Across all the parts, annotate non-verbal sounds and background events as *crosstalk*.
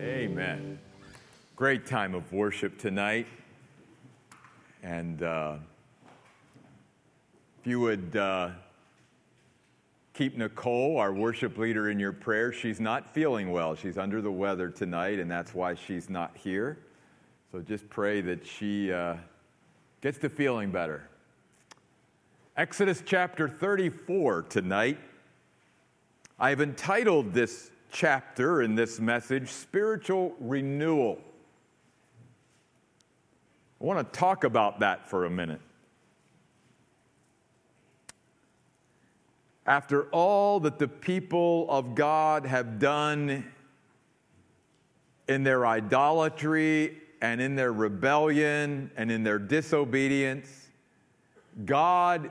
Amen. Great time of worship tonight. And uh, if you would uh, keep Nicole, our worship leader, in your prayers, she's not feeling well. She's under the weather tonight, and that's why she's not here. So just pray that she uh, gets to feeling better. Exodus chapter 34 tonight. I've entitled this chapter in this message Spiritual Renewal. I want to talk about that for a minute. After all that the people of God have done in their idolatry and in their rebellion and in their disobedience, God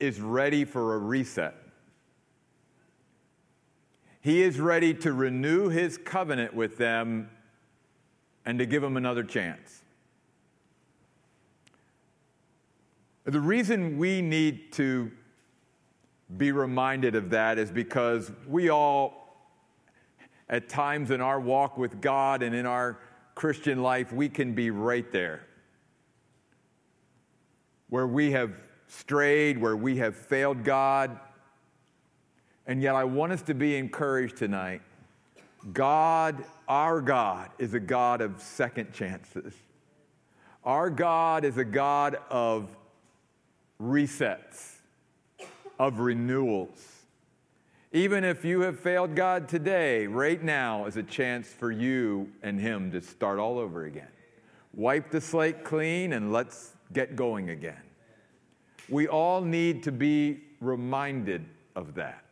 is ready for a reset. He is ready to renew his covenant with them and to give them another chance. The reason we need to be reminded of that is because we all, at times in our walk with God and in our Christian life, we can be right there. Where we have strayed, where we have failed God. And yet, I want us to be encouraged tonight. God, our God, is a God of second chances. Our God is a God of resets, of renewals. Even if you have failed God today, right now is a chance for you and Him to start all over again. Wipe the slate clean and let's get going again. We all need to be reminded of that.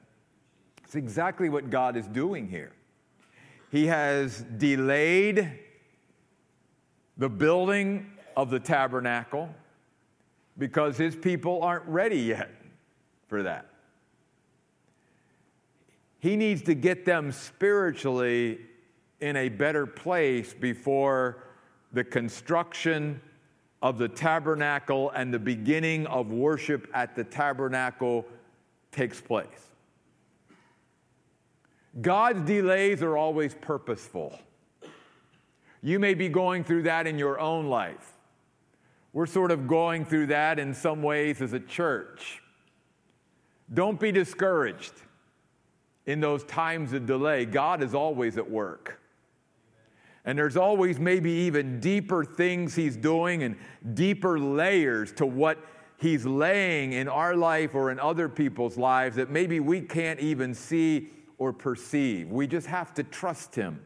Exactly what God is doing here. He has delayed the building of the tabernacle because his people aren't ready yet for that. He needs to get them spiritually in a better place before the construction of the tabernacle and the beginning of worship at the tabernacle takes place. God's delays are always purposeful. You may be going through that in your own life. We're sort of going through that in some ways as a church. Don't be discouraged in those times of delay. God is always at work. And there's always maybe even deeper things He's doing and deeper layers to what He's laying in our life or in other people's lives that maybe we can't even see or perceive. We just have to trust Him.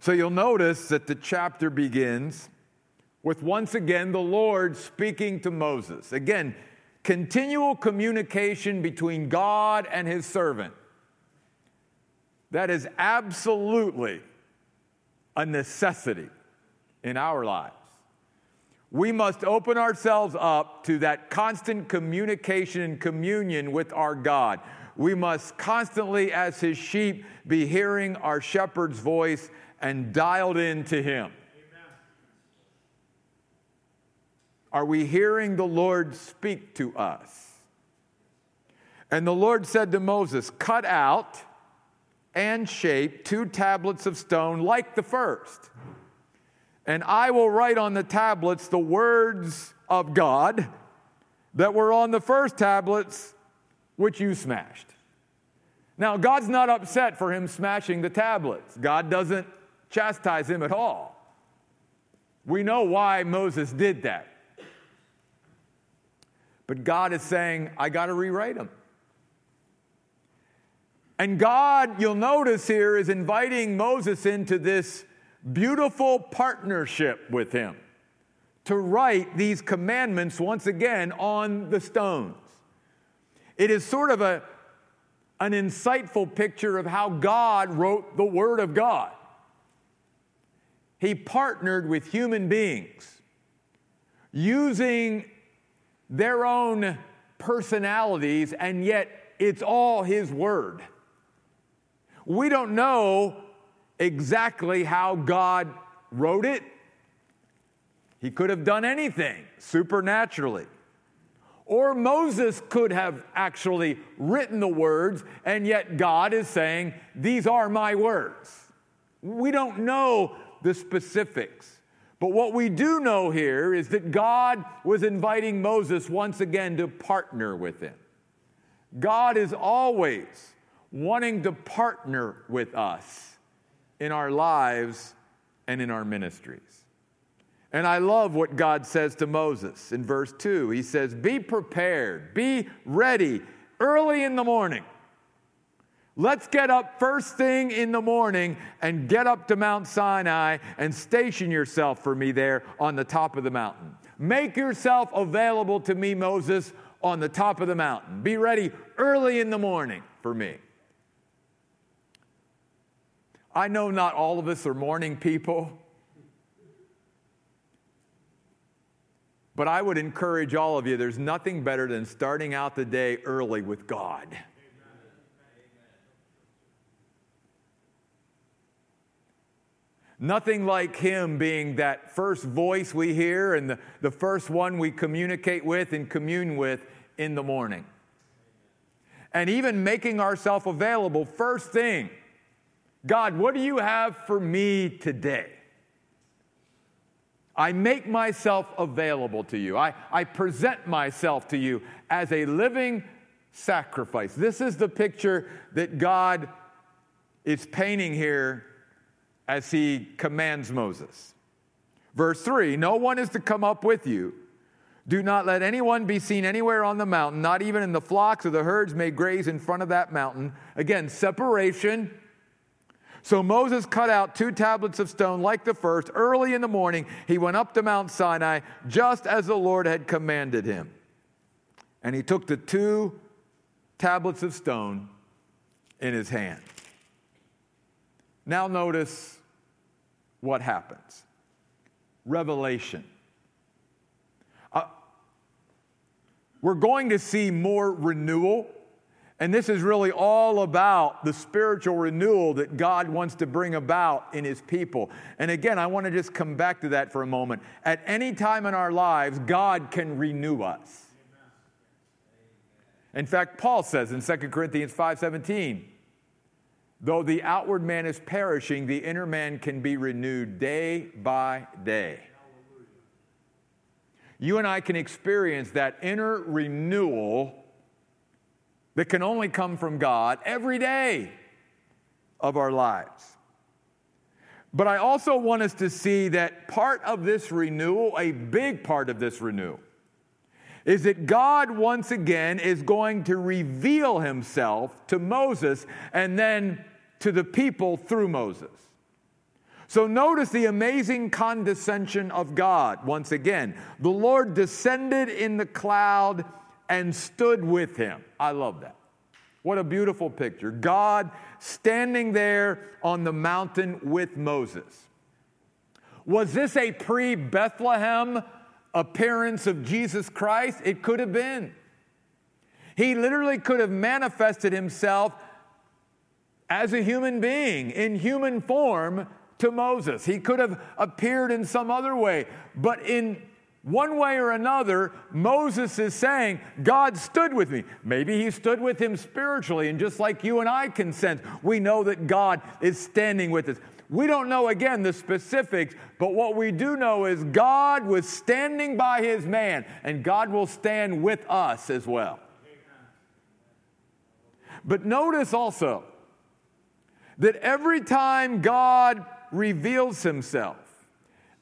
So you'll notice that the chapter begins with once again the Lord speaking to Moses. Again, continual communication between God and his servant. That is absolutely a necessity in our lives. We must open ourselves up to that constant communication and communion with our God. We must constantly, as his sheep, be hearing our shepherd's voice and dialed in to Him? Are we hearing the Lord speak to us? And the Lord said to Moses, Cut out and shape two tablets of stone like the first. And I will write on the tablets the words of God that were on the first tablets, which you smashed. Now, God's not upset for him smashing the tablets. God doesn't chastise him at all. We know why Moses did that. But God is saying, I got to rewrite them. And God, you'll notice here, is inviting Moses into this beautiful partnership with him to write these commandments once again on the stones. It is sort of a, an insightful picture of how God wrote the Word of God. He partnered with human beings using their own personalities, and yet it's all His Word. We don't know exactly how God wrote it. He could have done anything supernaturally. Or Moses could have actually written the words, and yet God is saying, These are my words. We don't know the specifics. But what we do know here is that God was inviting Moses once again to partner with him. God is always wanting to partner with us in our lives and in our ministries. And I love what God says to Moses in verse 2. He says, Be prepared, be ready early in the morning. Let's get up first thing in the morning and get up to Mount Sinai and station yourself for me there on the top of the mountain. Make yourself available to me, Moses, on the top of the mountain. Be ready early in the morning for me. I know not all of us are morning people. But I would encourage all of you there's nothing better than starting out the day early with God. Nothing like Him being that first voice we hear and the, the first one we communicate with and commune with in the morning. And even making ourselves available first thing God, what do you have for me today? I make myself available to you. I, I present myself to you as a living sacrifice. This is the picture that God is painting here as he commands Moses. Verse 3 No one is to come up with you. Do not let anyone be seen anywhere on the mountain, not even in the flocks or the herds may graze in front of that mountain. Again, separation so Moses cut out two tablets of stone like the first. Early in the morning, he went up to Mount Sinai, just as the Lord had commanded him. And he took the two tablets of stone in his hand. Now, notice what happens revelation. Uh, we're going to see more renewal and this is really all about the spiritual renewal that God wants to bring about in His people. And again, I want to just come back to that for a moment. At any time in our lives, God can renew us. In fact, Paul says in 2 Corinthians 5:17, though the outward man is perishing, the inner man can be renewed day by day. You and I can experience that inner renewal that can only come from God every day of our lives. But I also want us to see that part of this renewal, a big part of this renewal, is that God once again is going to reveal himself to Moses and then to the people through Moses. So notice the amazing condescension of God once again. The Lord descended in the cloud and stood with him. I love that. What a beautiful picture. God standing there on the mountain with Moses. Was this a pre Bethlehem appearance of Jesus Christ? It could have been. He literally could have manifested himself as a human being in human form to Moses. He could have appeared in some other way, but in one way or another, Moses is saying, God stood with me. Maybe he stood with him spiritually, and just like you and I can sense, we know that God is standing with us. We don't know again the specifics, but what we do know is God was standing by his man, and God will stand with us as well. But notice also that every time God reveals himself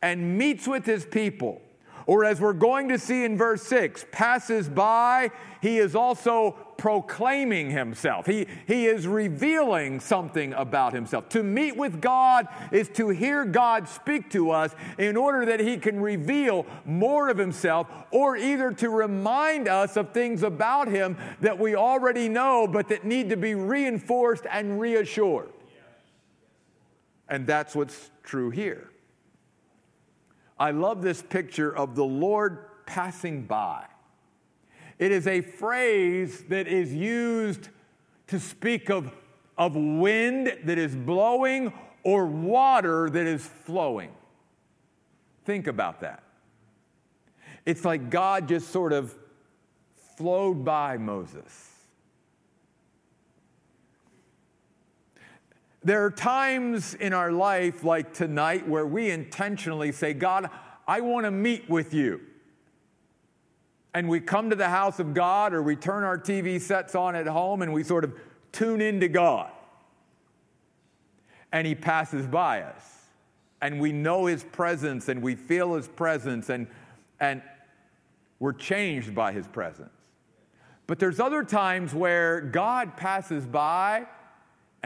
and meets with his people, or as we're going to see in verse 6, passes by, he is also proclaiming himself. He, he is revealing something about himself. To meet with God is to hear God speak to us in order that he can reveal more of himself, or either to remind us of things about him that we already know but that need to be reinforced and reassured. And that's what's true here. I love this picture of the Lord passing by. It is a phrase that is used to speak of, of wind that is blowing or water that is flowing. Think about that. It's like God just sort of flowed by Moses. There are times in our life, like tonight, where we intentionally say, God, I want to meet with you. And we come to the house of God or we turn our TV sets on at home and we sort of tune into God. And He passes by us. And we know His presence and we feel His presence and, and we're changed by His presence. But there's other times where God passes by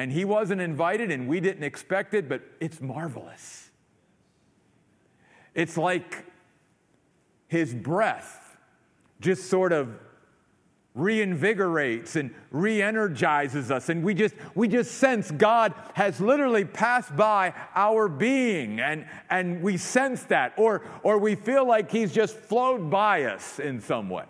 and he wasn't invited and we didn't expect it, but it's marvelous. It's like his breath just sort of reinvigorates and re-energizes us. And we just we just sense god has literally passed by our being and and we sense that. Or or we feel like he's just flowed by us in some way.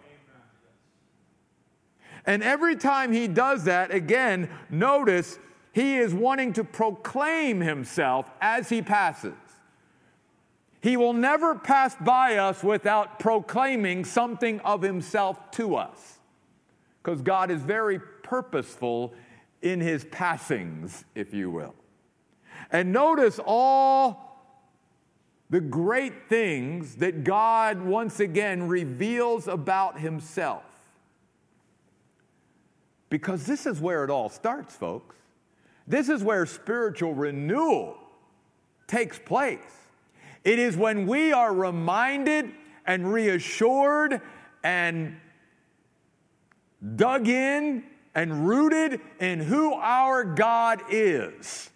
And every time he does that again notice he is wanting to proclaim himself as he passes. He will never pass by us without proclaiming something of himself to us. Because God is very purposeful in his passings, if you will. And notice all the great things that God once again reveals about himself. Because this is where it all starts, folks. This is where spiritual renewal takes place. It is when we are reminded and reassured and dug in and rooted in who our God is.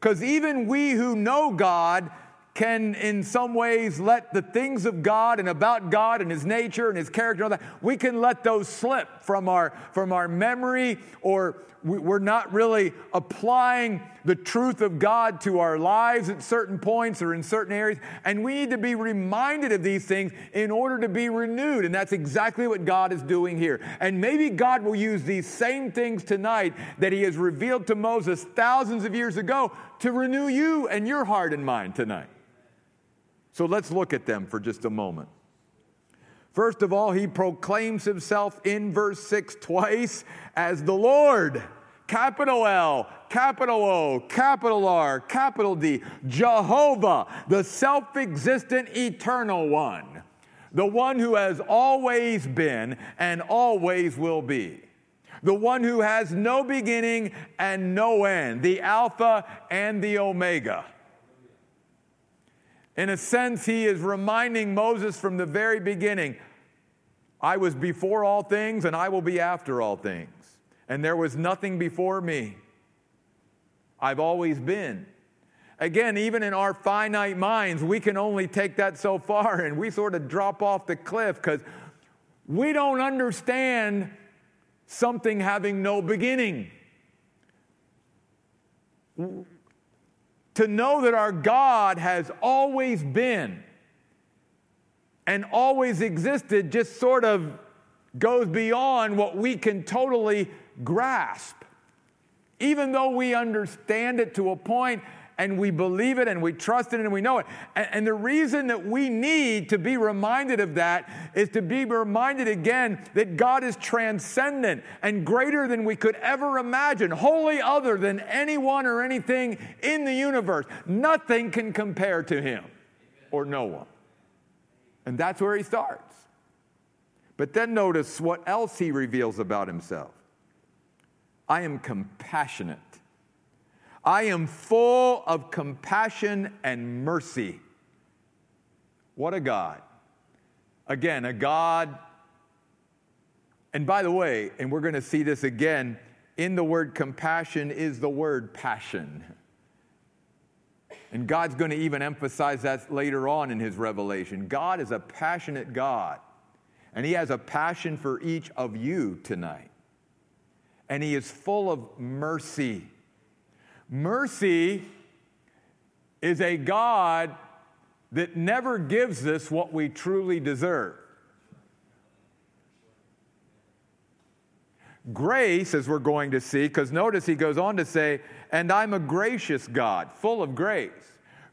Because even we who know God can, in some ways, let the things of God and about God and His nature and His character, and all that, we can let those slip from our, from our memory or we're not really applying the truth of God to our lives at certain points or in certain areas. And we need to be reminded of these things in order to be renewed. And that's exactly what God is doing here. And maybe God will use these same things tonight that He has revealed to Moses thousands of years ago to renew you and your heart and mind tonight. So let's look at them for just a moment. First of all, he proclaims himself in verse 6 twice as the Lord. Capital L, capital O, capital R, capital D. Jehovah, the self existent eternal one, the one who has always been and always will be, the one who has no beginning and no end, the Alpha and the Omega. In a sense, he is reminding Moses from the very beginning I was before all things, and I will be after all things. And there was nothing before me. I've always been. Again, even in our finite minds, we can only take that so far, and we sort of drop off the cliff because we don't understand something having no beginning. To know that our God has always been and always existed just sort of goes beyond what we can totally grasp. Even though we understand it to a point and we believe it and we trust it and we know it. And, and, the reason that we need to be reminded of that is to be reminded again that God is transcendent and greater than we could ever imagine, wholly other than anyone or anything in the universe. Nothing can compare to Him or no one. And that's where he starts. But then notice what else he reveals about himself I am compassionate. I am full of compassion and mercy. What a God. Again, a God. And by the way, and we're going to see this again, in the word compassion is the word passion. And God's going to even emphasize that later on in his revelation. God is a passionate God, and he has a passion for each of you tonight. And he is full of mercy. Mercy is a God that never gives us what we truly deserve. Grace, as we're going to see, because notice he goes on to say, and I'm a gracious God, full of grace.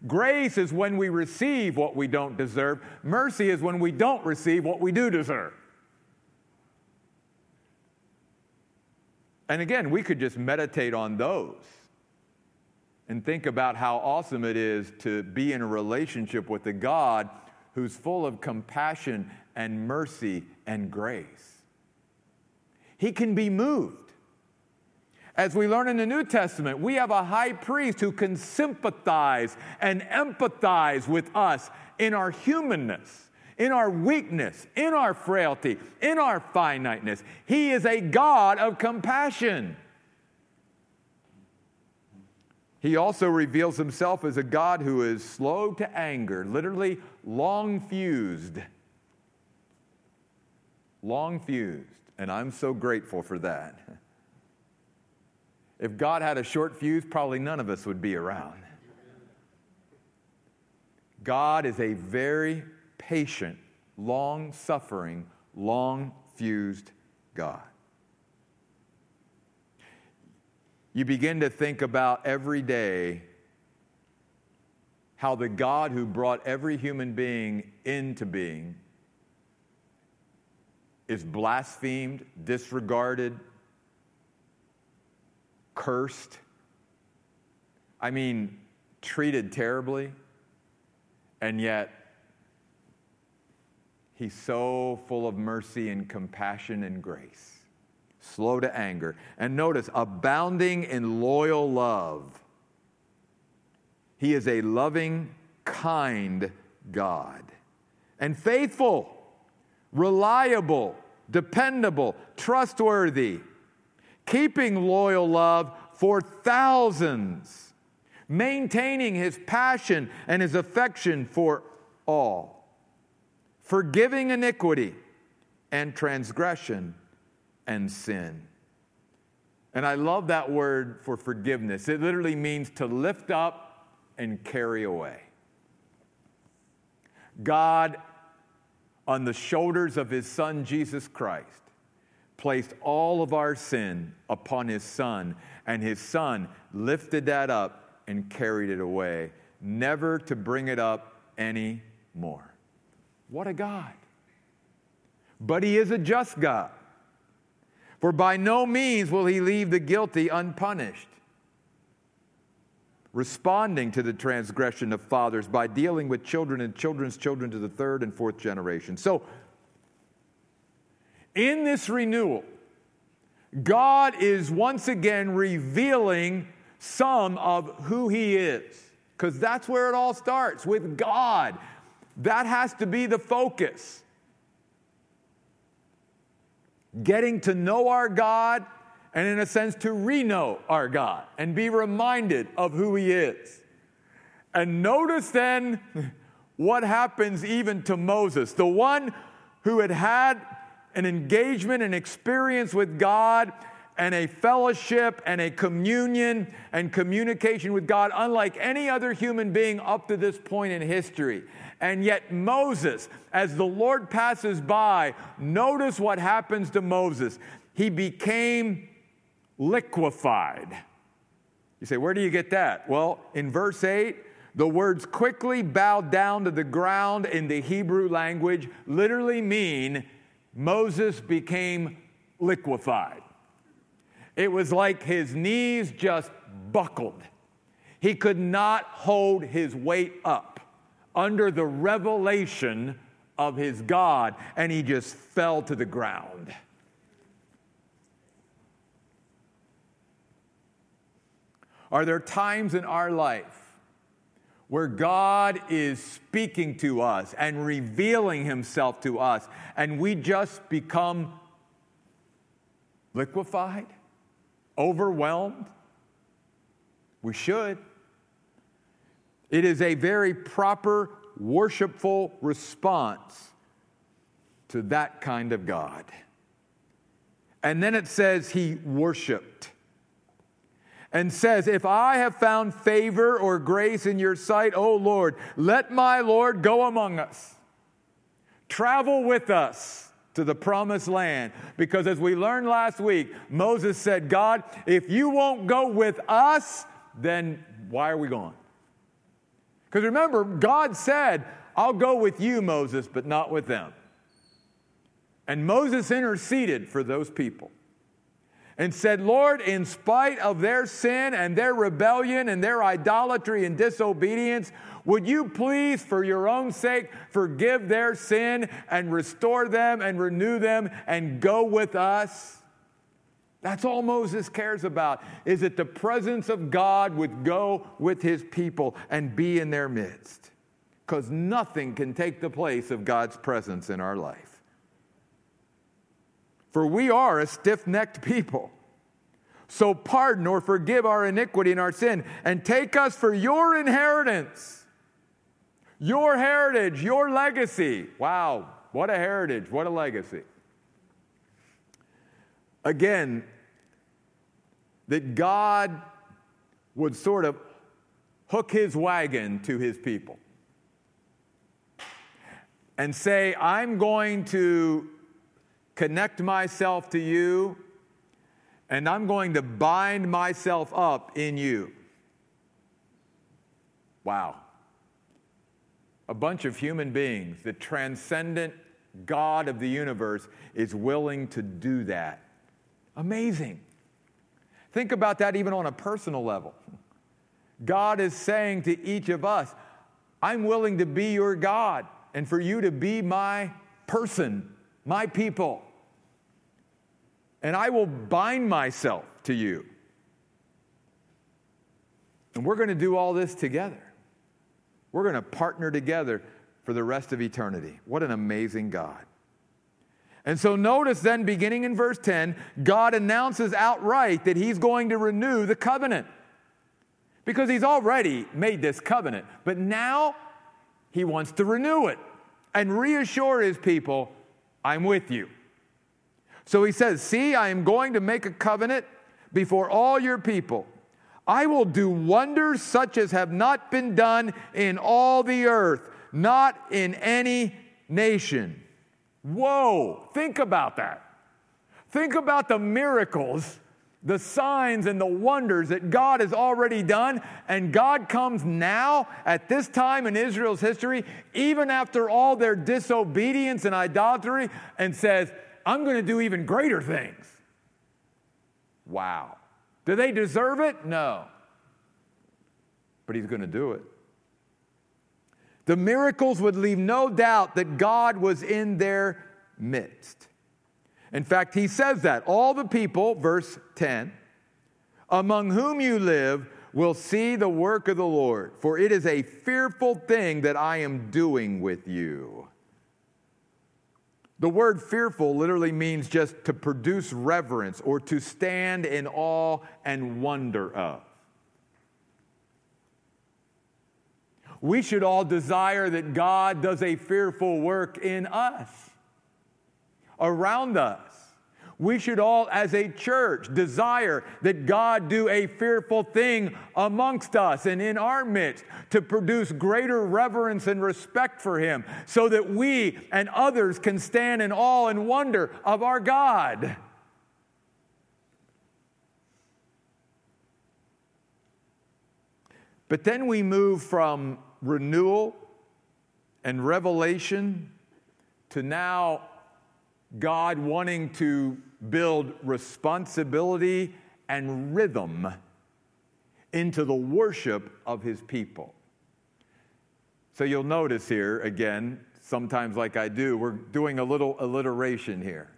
Grace is when we receive what we don't deserve. Mercy is when we don't receive what we do deserve. And again, we could just meditate on those and think about how awesome it is to be in a relationship with a God who's full of compassion and mercy and grace. He can be moved. As we learn in the New Testament, we have a high priest who can sympathize and empathize with us in our humanness, in our weakness, in our frailty, in our finiteness. He is a God of compassion. He also reveals himself as a God who is slow to anger, literally long fused. Long fused. And I'm so grateful for that. If God had a short fuse, probably none of us would be around. God is a very patient, long suffering, long fused God. You begin to think about every day how the God who brought every human being into being is blasphemed, disregarded, cursed. I mean, treated terribly. And yet, he's so full of mercy and compassion and grace, slow to anger. And notice, abounding in loyal love. He is a loving, kind God and faithful, reliable, dependable, trustworthy, keeping loyal love for thousands maintaining his passion and his affection for all, forgiving iniquity and transgression and sin. And I love that word for forgiveness. It literally means to lift up and carry away. God, on the shoulders of his son Jesus Christ, placed all of our sin upon his son, and his son lifted that up and carried it away, never to bring it up any more. What a God! But He is a just God. For by no means will He leave the guilty unpunished. Responding to the transgression of fathers by dealing with children and children's children to the third and fourth generation. So, in this renewal, God is once again revealing some of who He is. Because that's where it all starts with God. That has to be the focus. Getting to know our God and, in a sense, to re know our God and be reminded of who He is. And notice then what happens even to Moses, the one who had had an engagement and experience with God and a fellowship and a communion and communication with God unlike any other human being up to this point in history. And yet, Moses, as the Lord passes by, notice what happens to Moses. He became liquefied. You say, where do you get that? Well, in verse 8, the words quickly bowed down to the ground in the Hebrew language literally mean Moses became liquefied. It was like his knees just buckled. He could not hold his weight up under the revelation of his God, and he just fell to the ground. Are there times in our life where God is speaking to us and revealing himself to us, and we just become liquefied? Overwhelmed? We should. It is a very proper, worshipful response to that kind of God. And then it says he worshiped and says, If I have found favor or grace in your sight, O Lord, let my Lord go among us. Travel with us to the promised land. Because as we learned last week, Moses said, God, if you won't go with us, then why are we going? Because remember, God said, I'll go with you, Moses, but not with them. And Moses interceded for those people. and said, Lord, in spite of their sin and their rebellion and their idolatry and disobedience, would you please, for your own sake, forgive their sin and restore them and renew them and go with us? That's all Moses cares about, is that the presence of God would go with his people and be in their midst. Because nothing can take the place of God's presence in our life. For we are a stiff necked people. So pardon or forgive our iniquity and our sin, and take us for your inheritance, your heritage, your legacy. Wow, what a heritage, what a legacy. Again, that God would sort of hook his wagon to his people and say, I'm going to connect myself to you, and I'm going to bind myself up in you. Wow. A bunch of human beings, the transcendent God of the universe, is willing to do that. Amazing. Think about that even on a personal level. God is saying to each of us, I'm willing to be your God and for you to be my person, my people and I will bind myself to you. And we're going to do all this together. We're going to partner together for the rest of eternity. What an amazing God. And so notice then, beginning in verse 10, God announces outright that he's going to renew the covenant. Because he's already made this covenant. But now he wants to renew it and reassure his people I'm with you. So he says, See, I am going to make a covenant before all your people. I will do wonders such as have not been done in all the earth, not in any nation. Whoa, think about that. Think about the miracles, the signs, and the wonders that God has already done. And God comes now, at this time in Israel's history, even after all their disobedience and idolatry, and says, I'm going to do even greater things. Wow. Do they deserve it? No. But he's going to do it. The miracles would leave no doubt that God was in their midst. In fact, he says that all the people, verse 10, among whom you live will see the work of the Lord, for it is a fearful thing that I am doing with you. The word fearful literally means just to produce reverence or to stand in awe and wonder of. We should all desire that God does a fearful work in us, around us we should all, as a church, desire that God do a fearful thing amongst us and in our midst to produce greater reverence and respect for Him so that we and others can stand in awe and wonder of our God. But then we move from renewal and revelation to now God wanting to build responsibility and rhythm into the worship of his people. So you'll notice here, again, sometimes like I do, we're doing a little alliteration here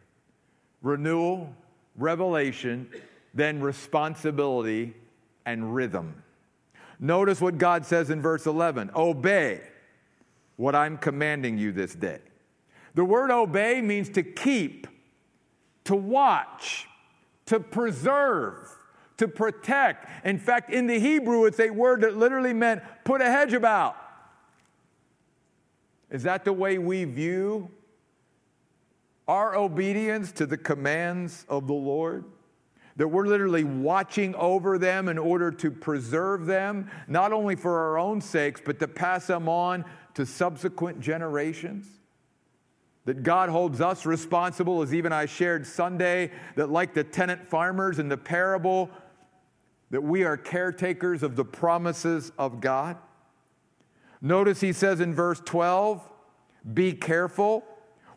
renewal, revelation, then responsibility and rhythm. Notice what God says in verse 11 Obey what I'm commanding you this day. The word obey means to keep, to watch, to preserve, to protect. In fact, in the Hebrew, it's a word that literally meant put a hedge about. Is that the way we view our obedience to the commands of the Lord? That we're literally watching over them in order to preserve them, not only for our own sakes, but to pass them on to subsequent generations? that God holds us responsible, as even I shared Sunday, that like the tenant farmers in the parable, that we are caretakers of the promises of God. Notice he says in verse 12, be careful.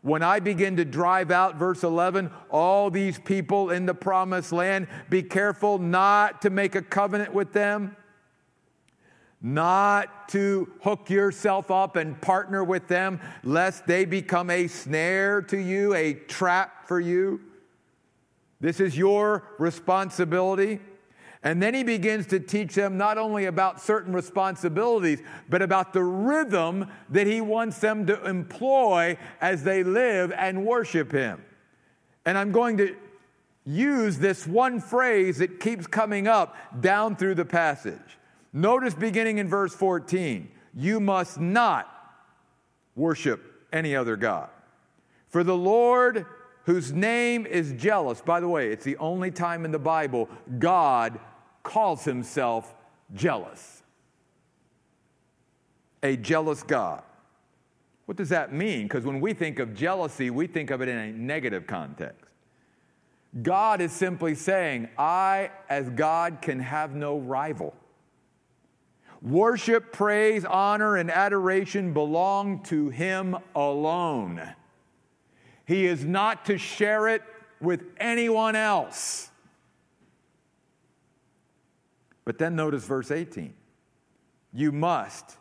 When I begin to drive out, verse 11, all these people in the promised land, be careful not to make a covenant with them, not to hook yourself up and partner with them, lest they become a snare to you, a trap for you. This is your responsibility. And then he begins to teach them not only about certain responsibilities, but about the rhythm that he wants them to employ as they live and worship him. And I'm going to use this one phrase that keeps coming up down through the passage. Notice beginning in verse 14 you must not worship any other God. For the Lord, whose name is jealous, by the way, it's the only time in the Bible God calls himself jealous. A jealous God. What does that mean? Because when we think of jealousy, we think of it in a negative context. God is simply saying, I, as God, can have no rival. Worship, praise, honor, and adoration belong to Him alone. He is not to share it with anyone else. But then notice verse 18 you must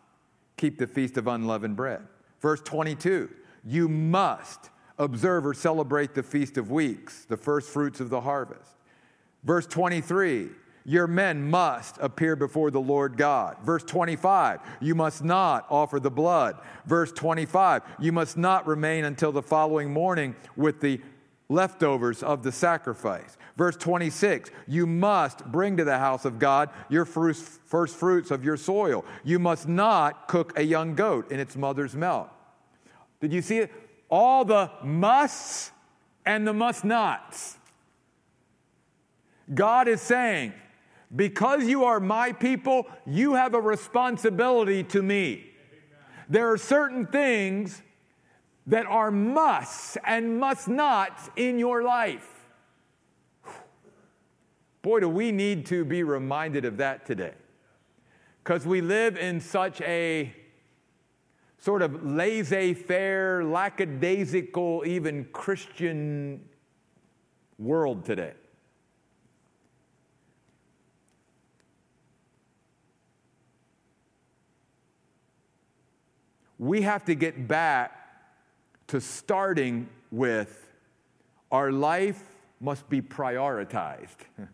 keep the feast of unleavened bread. Verse 22 you must observe or celebrate the feast of weeks, the first fruits of the harvest. Verse 23 your men must appear before the Lord God. Verse 25, you must not offer the blood. Verse 25, you must not remain until the following morning with the leftovers of the sacrifice. Verse 26, you must bring to the house of God your first, first fruits of your soil. You must not cook a young goat in its mother's milk. Did you see it? All the musts and the must nots. God is saying, because you are my people, you have a responsibility to me. There are certain things that are musts and must nots in your life. Boy, do we need to be reminded of that today. Because we live in such a sort of laissez faire, lackadaisical, even Christian world today. We have to get back to starting with our life must be prioritized. *laughs*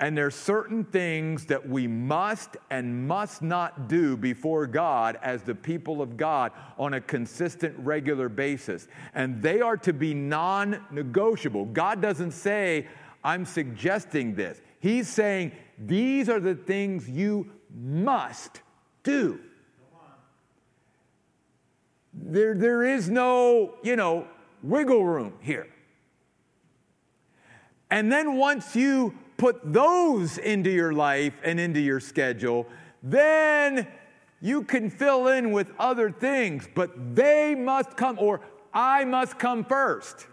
And there's certain things that we must and must not do before God as the people of God on a consistent, regular basis. And they are to be non negotiable. God doesn't say, I'm suggesting this. He's saying, these are the things you must do. There, there is no, you know, wiggle room here. And then once you put those into your life and into your schedule, then you can fill in with other things, but they must come, or I must come first.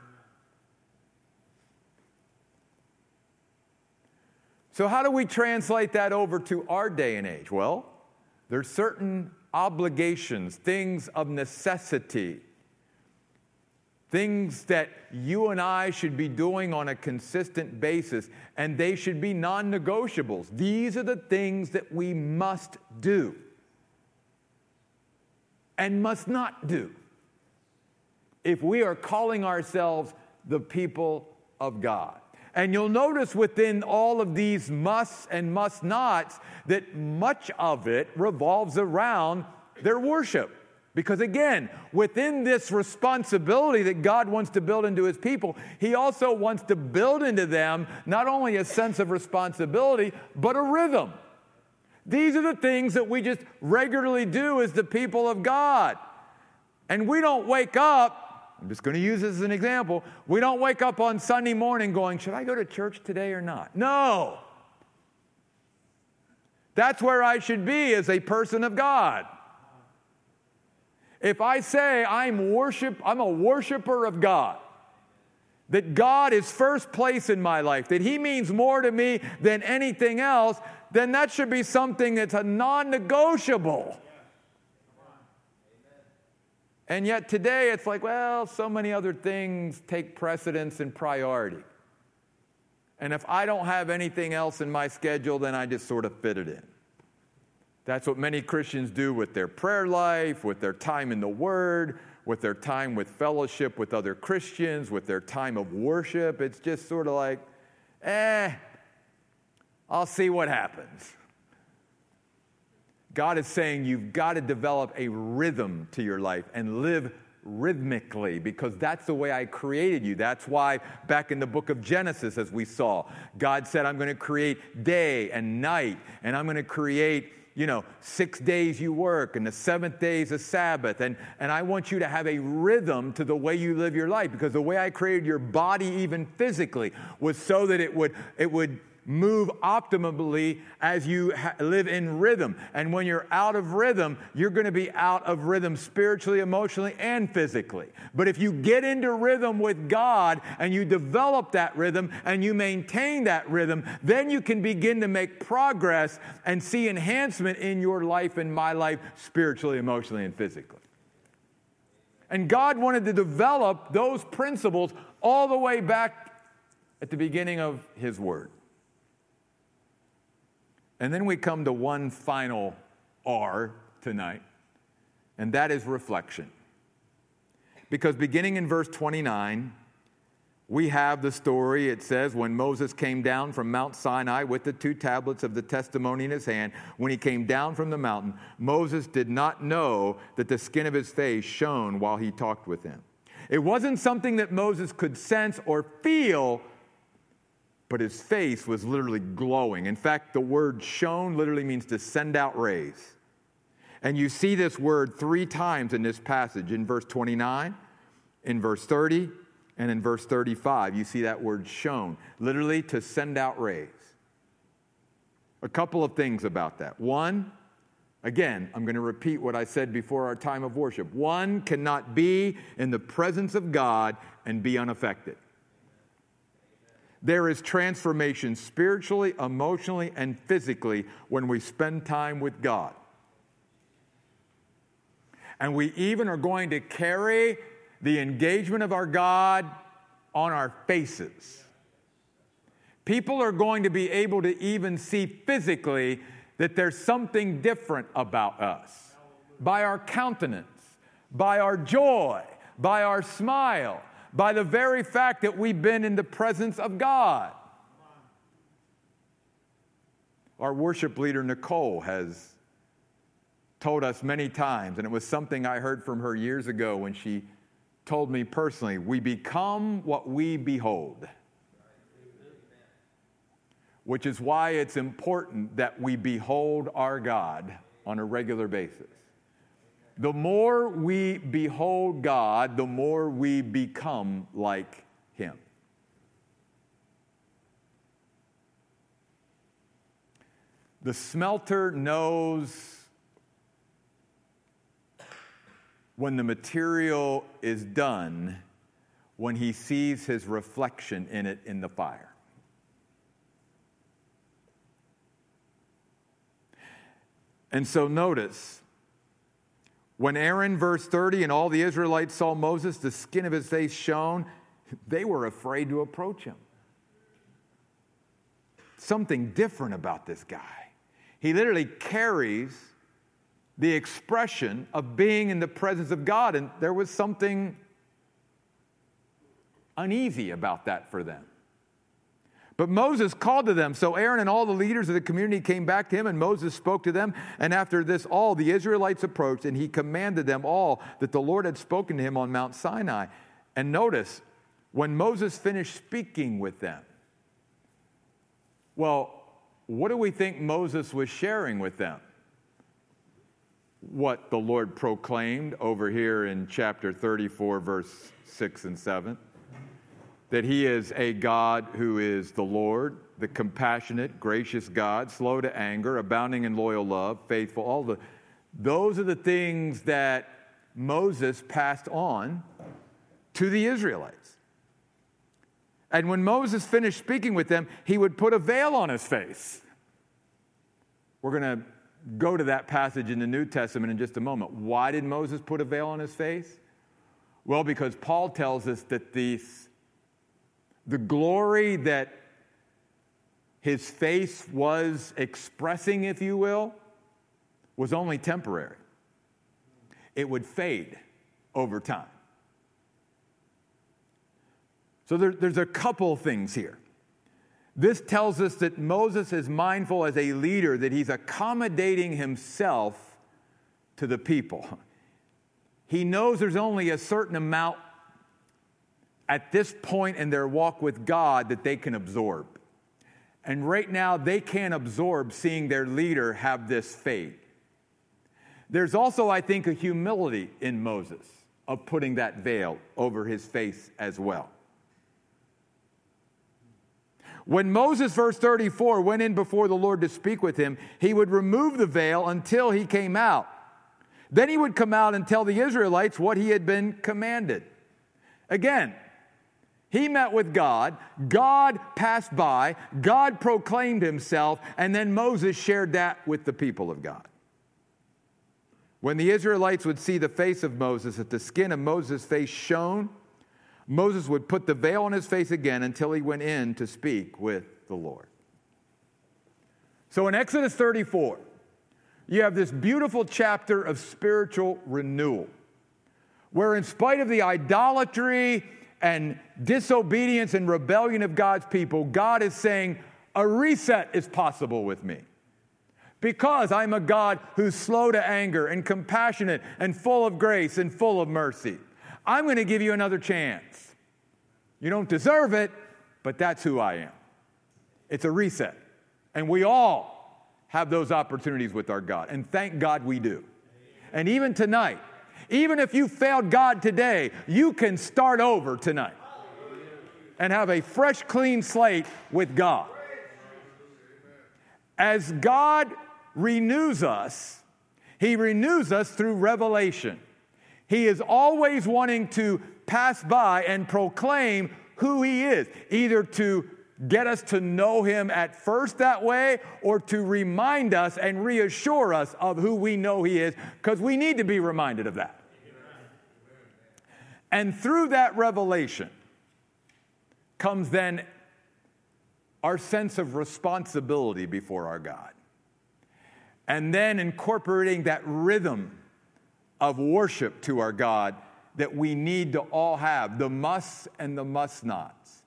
So, how do we translate that over to our day and age? Well, there's certain obligations, things of necessity, things that you and I should be doing on a consistent basis, and they should be non negotiables. These are the things that we must do and must not do if we are calling ourselves the people of God. And you'll notice within all of these musts and must nots that much of it revolves around their worship. Because again, within this responsibility that God wants to build into his people, he also wants to build into them not only a sense of responsibility, but a rhythm. These are the things that we just regularly do as the people of God. And we don't wake up I'm just going to use this as an example. We don't wake up on Sunday morning going, Should I go to church today or not? No. That's where I should be as a person of God. If I say I'm worship, I'm a worshiper of God, that God is first place in my life, that He means more to me than anything else, then that should be something that's a non negotiable. And yet today it's like, well, so many other things take precedence and priority. And if I don't have anything else in my schedule, then I just sort of fit it in. That's what many Christians do with their prayer life, with their time in the Word, with their time with fellowship with other Christians, with their time of worship. It's just sort of like, eh, I'll see what happens. God is saying you've got to develop a rhythm to your life and live rhythmically because that's the way I created you. That's why back in the book of Genesis, as we saw, God said, I'm going to create day and night, and I'm going to create you know, six days you work and the seventh day is a Sabbath. And, and I want you to have a rhythm to the way you live your life because the way I created your body, even physically, was so that it would, it would move optimally as you ha- live in rhythm. And when you're out of rhythm, you're going to be out of rhythm spiritually, emotionally, and physically. But if you get into rhythm with God and you develop that rhythm and you maintain that rhythm, then you can begin to make progress and see enhancement in your life and my life spiritually, emotionally, and physically. And God wanted to develop those principles all the way back at the beginning of His Word. And then we come to one final R tonight, and that is reflection. Because beginning in verse 29, we have the story. It says, When Moses came down from Mount Sinai with the two tablets of the testimony in his hand, when he came down from the mountain, Moses did not know that the skin of his face shone while he talked with him. It wasn't something that Moses could sense or feel but his face was literally glowing. In fact, the word shone literally means to send out rays. And you see this word three times in this passage in verse 29, in verse 30, and in verse 35. You see that word shone, literally to send out rays. A couple of things about that. One, again, I'm going to repeat what I said before our time of worship. One cannot be in the presence of God and be unaffected. There is transformation spiritually, emotionally, and physically when we spend time with God. And we even are going to carry the engagement of our God on our faces. People are going to be able to even see physically that there's something different about us by our countenance, by our joy, by our smile, by the very fact that we've been in the presence of God. Our worship leader, Nicole, has told us many times, and it was something I heard from her years ago when she told me personally we become what we behold. Which is why it's important that we behold our God on a regular basis. The more we behold God, the more we become like Him. The smelter knows when the material is done when he sees his reflection in it in the fire. And so notice when Aaron, verse 30, and all the Israelites saw Moses, the skin of his face shone, they were afraid to approach him. Something different about this guy. He literally carries the expression of being in the presence of God, and there was something uneasy about that for them. But Moses called to them. So Aaron and all the leaders of the community came back to him, and Moses spoke to them. And after this, all the Israelites approached, and he commanded them all that the Lord had spoken to him on Mount Sinai. And notice, when Moses finished speaking with them, well, what do we think Moses was sharing with them? What the Lord proclaimed over here in chapter 34, verse 6 and 7 that he is a God who is the Lord, the compassionate, gracious God, slow to anger, abounding in loyal love, faithful. All the those are the things that Moses passed on to the Israelites. And when Moses finished speaking with them, he would put a veil on his face. We're going to go to that passage in the New Testament in just a moment. Why did Moses put a veil on his face? Well, because Paul tells us that these, the glory that his face was expressing, if you will, was only temporary. It would fade over time. So there, there's a couple things here. This tells us that Moses is mindful as a leader that he's accommodating himself to the people. *laughs* He knows there's only a certain amount at this point in their walk with God that they can absorb. And right now, they can't absorb seeing their leader have this fade. There's also, I think, a humility in Moses of putting that veil over his face as well. When Moses, verse 34, went in before the Lord to speak with him, he would remove the veil until he came out. Then he would come out and tell the Israelites what he had been commanded. Again, he met with God, God passed by, God proclaimed himself, and then Moses shared that with the people of God. When the Israelites would see the face of Moses, that the skin of Moses' face shone, Moses would put the veil on his face again until he went in to speak with the Lord. So in Exodus 34, you have this beautiful chapter of spiritual renewal, where, in spite of the idolatry and disobedience and rebellion of God's people, God is saying, a reset is possible with me. Because I'm a God who's slow to anger and compassionate and full of grace and full of mercy. I'm going to give you another chance. You don't deserve it, but that's who I am. It's a reset. And we all have those opportunities with our God. And thank God we do. And even tonight, even if you failed God today, you can start over tonight and have a fresh, clean slate with God. As God renews us, He renews us through revelation. He is always wanting to pass by and proclaim who He is, either to get us to know Him at first that way or to remind us and reassure us of who we know He is, because we need to be reminded of that. And through that revelation comes then our sense of responsibility before our God. And then incorporating that rhythm of worship to our God that we need to all have the musts and the must nots.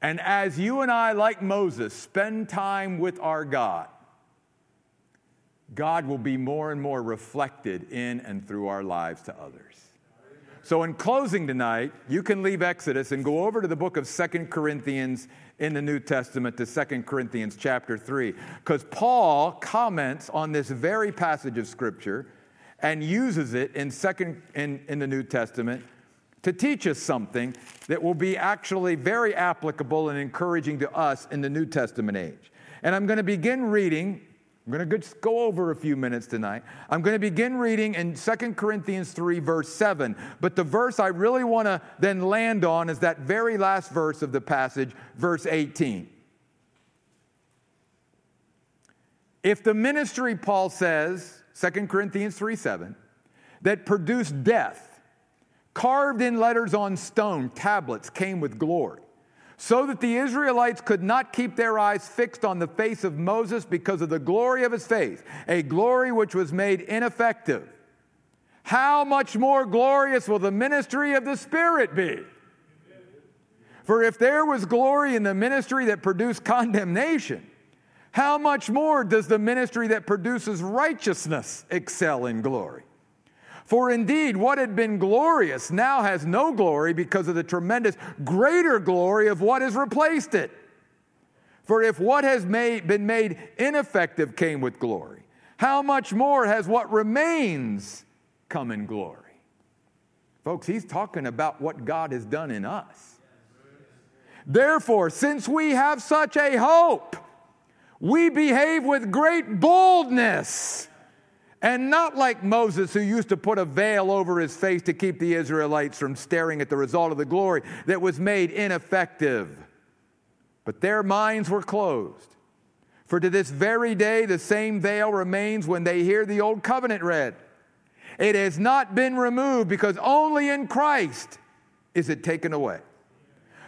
And as you and I, like Moses, spend time with our God, God will be more and more reflected in and through our lives to others. So, in closing tonight, you can leave Exodus and go over to the book of Second Corinthians in the New Testament, to Second Corinthians chapter 3, because Paul comments on this very passage of Scripture and uses it in second in, in the New Testament to teach us something that will be actually very applicable and encouraging to us in the New Testament age. And I'm going to begin reading. I'm going to go over a few minutes tonight. I'm going to begin reading in 2 Corinthians 3, verse 7. But the verse I really want to then land on is that very last verse of the passage, verse 18. If the ministry, Paul says, 2 Corinthians 3 7, that produced death, carved in letters on stone, tablets, came with glory, so that the Israelites could not keep their eyes fixed on the face of Moses because of the glory of his face, a glory which was made ineffective. How much more glorious will the ministry of the Spirit be? For if there was glory in the ministry that produced condemnation, how much more does the ministry that produces righteousness excel in glory? For indeed, what had been glorious now has no glory because of the tremendous greater glory of what has replaced it. For if what has made, been made ineffective came with glory, how much more has what remains come in glory? Folks, he's talking about what God has done in us. Therefore, since we have such a hope, we behave with great boldness. And not like Moses, who used to put a veil over his face to keep the Israelites from staring at the result of the glory that was made ineffective. But their minds were closed. For to this very day, the same veil remains when they hear the old covenant read. It has not been removed because only in Christ is it taken away.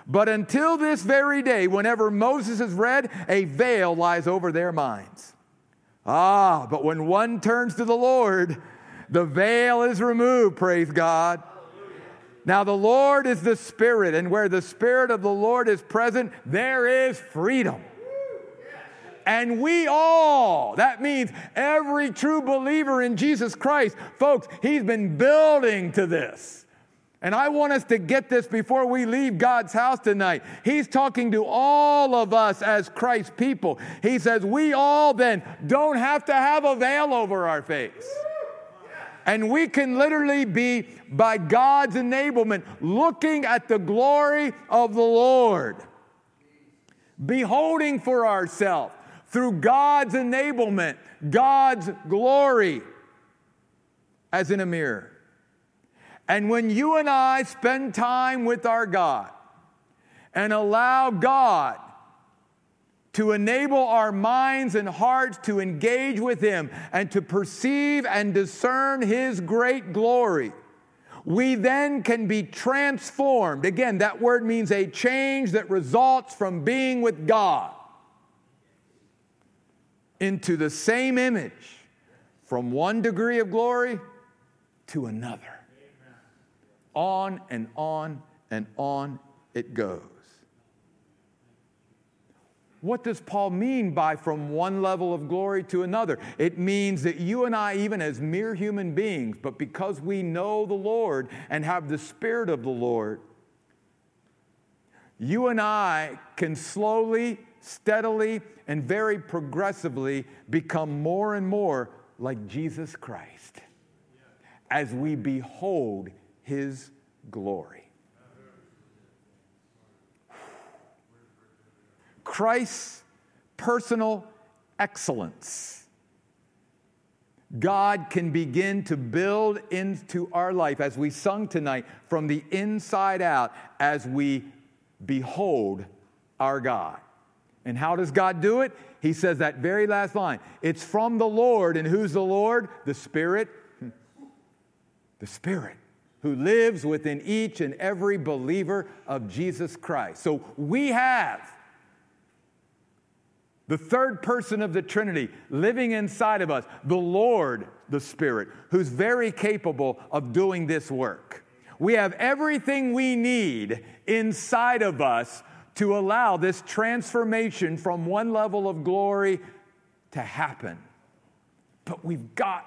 But until this very day, whenever Moses is read, a veil lies over their minds. Ah, but when one turns to the Lord, the veil is removed, praise God. Now, the Lord is the Spirit, and where the Spirit of the Lord is present, there is freedom. And we all, that means every true believer in Jesus Christ, folks, he's been building to this. And I want us to get this before we leave God's house tonight. He's talking to all of us as Christ's people. He says, We all then don't have to have a veil over our face. And we can literally be, by God's enablement, looking at the glory of the Lord, beholding for ourselves through God's enablement, God's glory, as in a mirror. And when you and I spend time with our God and allow God to enable our minds and hearts to engage with Him and to perceive and discern His great glory, we then can be transformed. Again, that word means a change that results from being with God into the same image from one degree of glory to another. On and on and on it goes. What does Paul mean by from one level of glory to another? It means that you and I, even as mere human beings, but because we know the Lord and have the Spirit of the Lord, you and I can slowly steadily and very progressively become more and more like Jesus Christ as we behold his glory. Christ's personal excellence. God can begin to build into our life as we sung tonight from the inside out as we behold our God. And how does God do it? He says that very last line it's from the Lord. And who's the Lord? The Spirit. *laughs* The Spirit who lives within each and every believer of Jesus Christ. So we have the third person of the Trinity living inside of us, the Lord, the Spirit, who's very capable of doing this work. We have everything we need inside of us to allow this transformation from one level of glory to happen. But we've got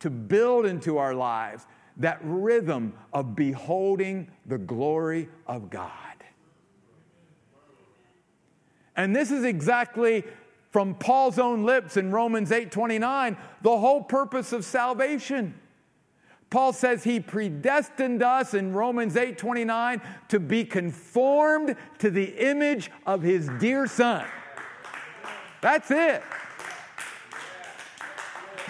to build into our lives that rhythm of beholding the glory of God. And this is exactly from Paul's own lips in Romans 8:29 the whole purpose of salvation. Paul says he predestined us in Romans 8:29 to be conformed to the image of his dear son. That's it.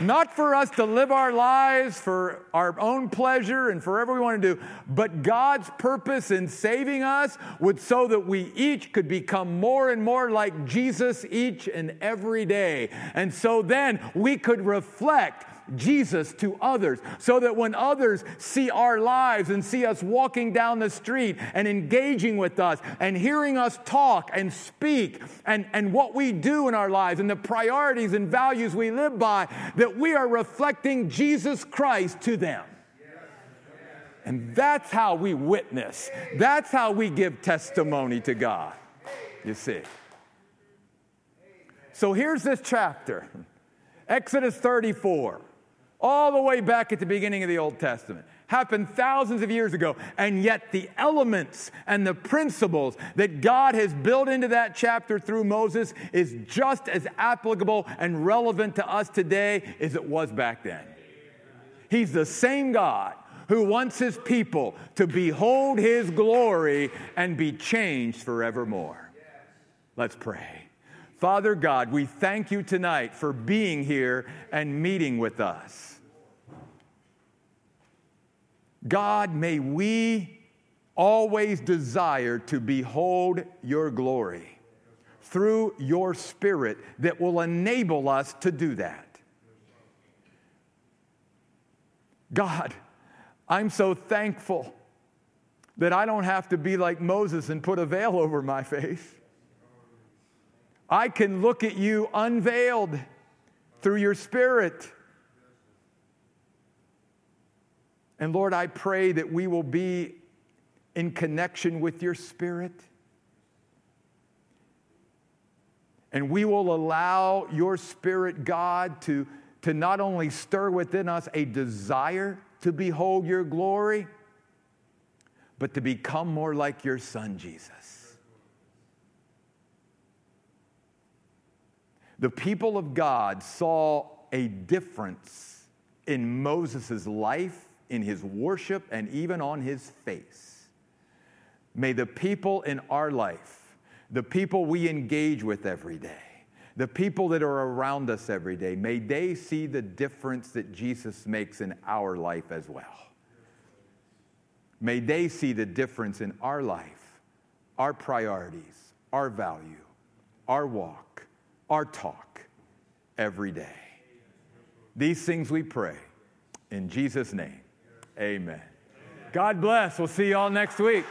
Not for us to live our lives for our own pleasure and for whatever we want to do, but God's purpose in saving us would so that we each could become more and more like Jesus each and every day. And so then we could reflect Jesus to others so that when others see our lives and see us walking down the street and engaging with us and hearing us talk and speak and, and what we do in our lives and the priorities and values we live by, that we are reflecting Jesus Christ to them. And that's how we witness. That's how we give testimony to God. You see. So here's this chapter Exodus 34 all the way back at the beginning of the Old Testament. Happened thousands of years ago, and yet the elements and the principles that God has built into that chapter through Moses is just as applicable and relevant to us today as it was back then. He's the same God who wants his people to behold his glory and be changed forevermore. Let's pray. Father God, we thank you tonight for being here and meeting with us. God, may we always desire to behold your glory through your spirit that will enable us to do that. God, I'm so thankful that I don't have to be like Moses and put a veil over my face. I can look at you unveiled through your spirit. And Lord, I pray that we will be in connection with your spirit. And we will allow your spirit, God, to, to not only stir within us a desire to behold your glory, but to become more like your son, Jesus. The people of God saw a difference in Moses' life, in his worship, and even on his face. May the people in our life, the people we engage with every day, the people that are around us every day, may they see the difference that Jesus makes in our life as well. May they see the difference in our life, our priorities, our value, our walk, our talk every day. These things we pray in Jesus' name. Amen. God bless. We'll see you all next week.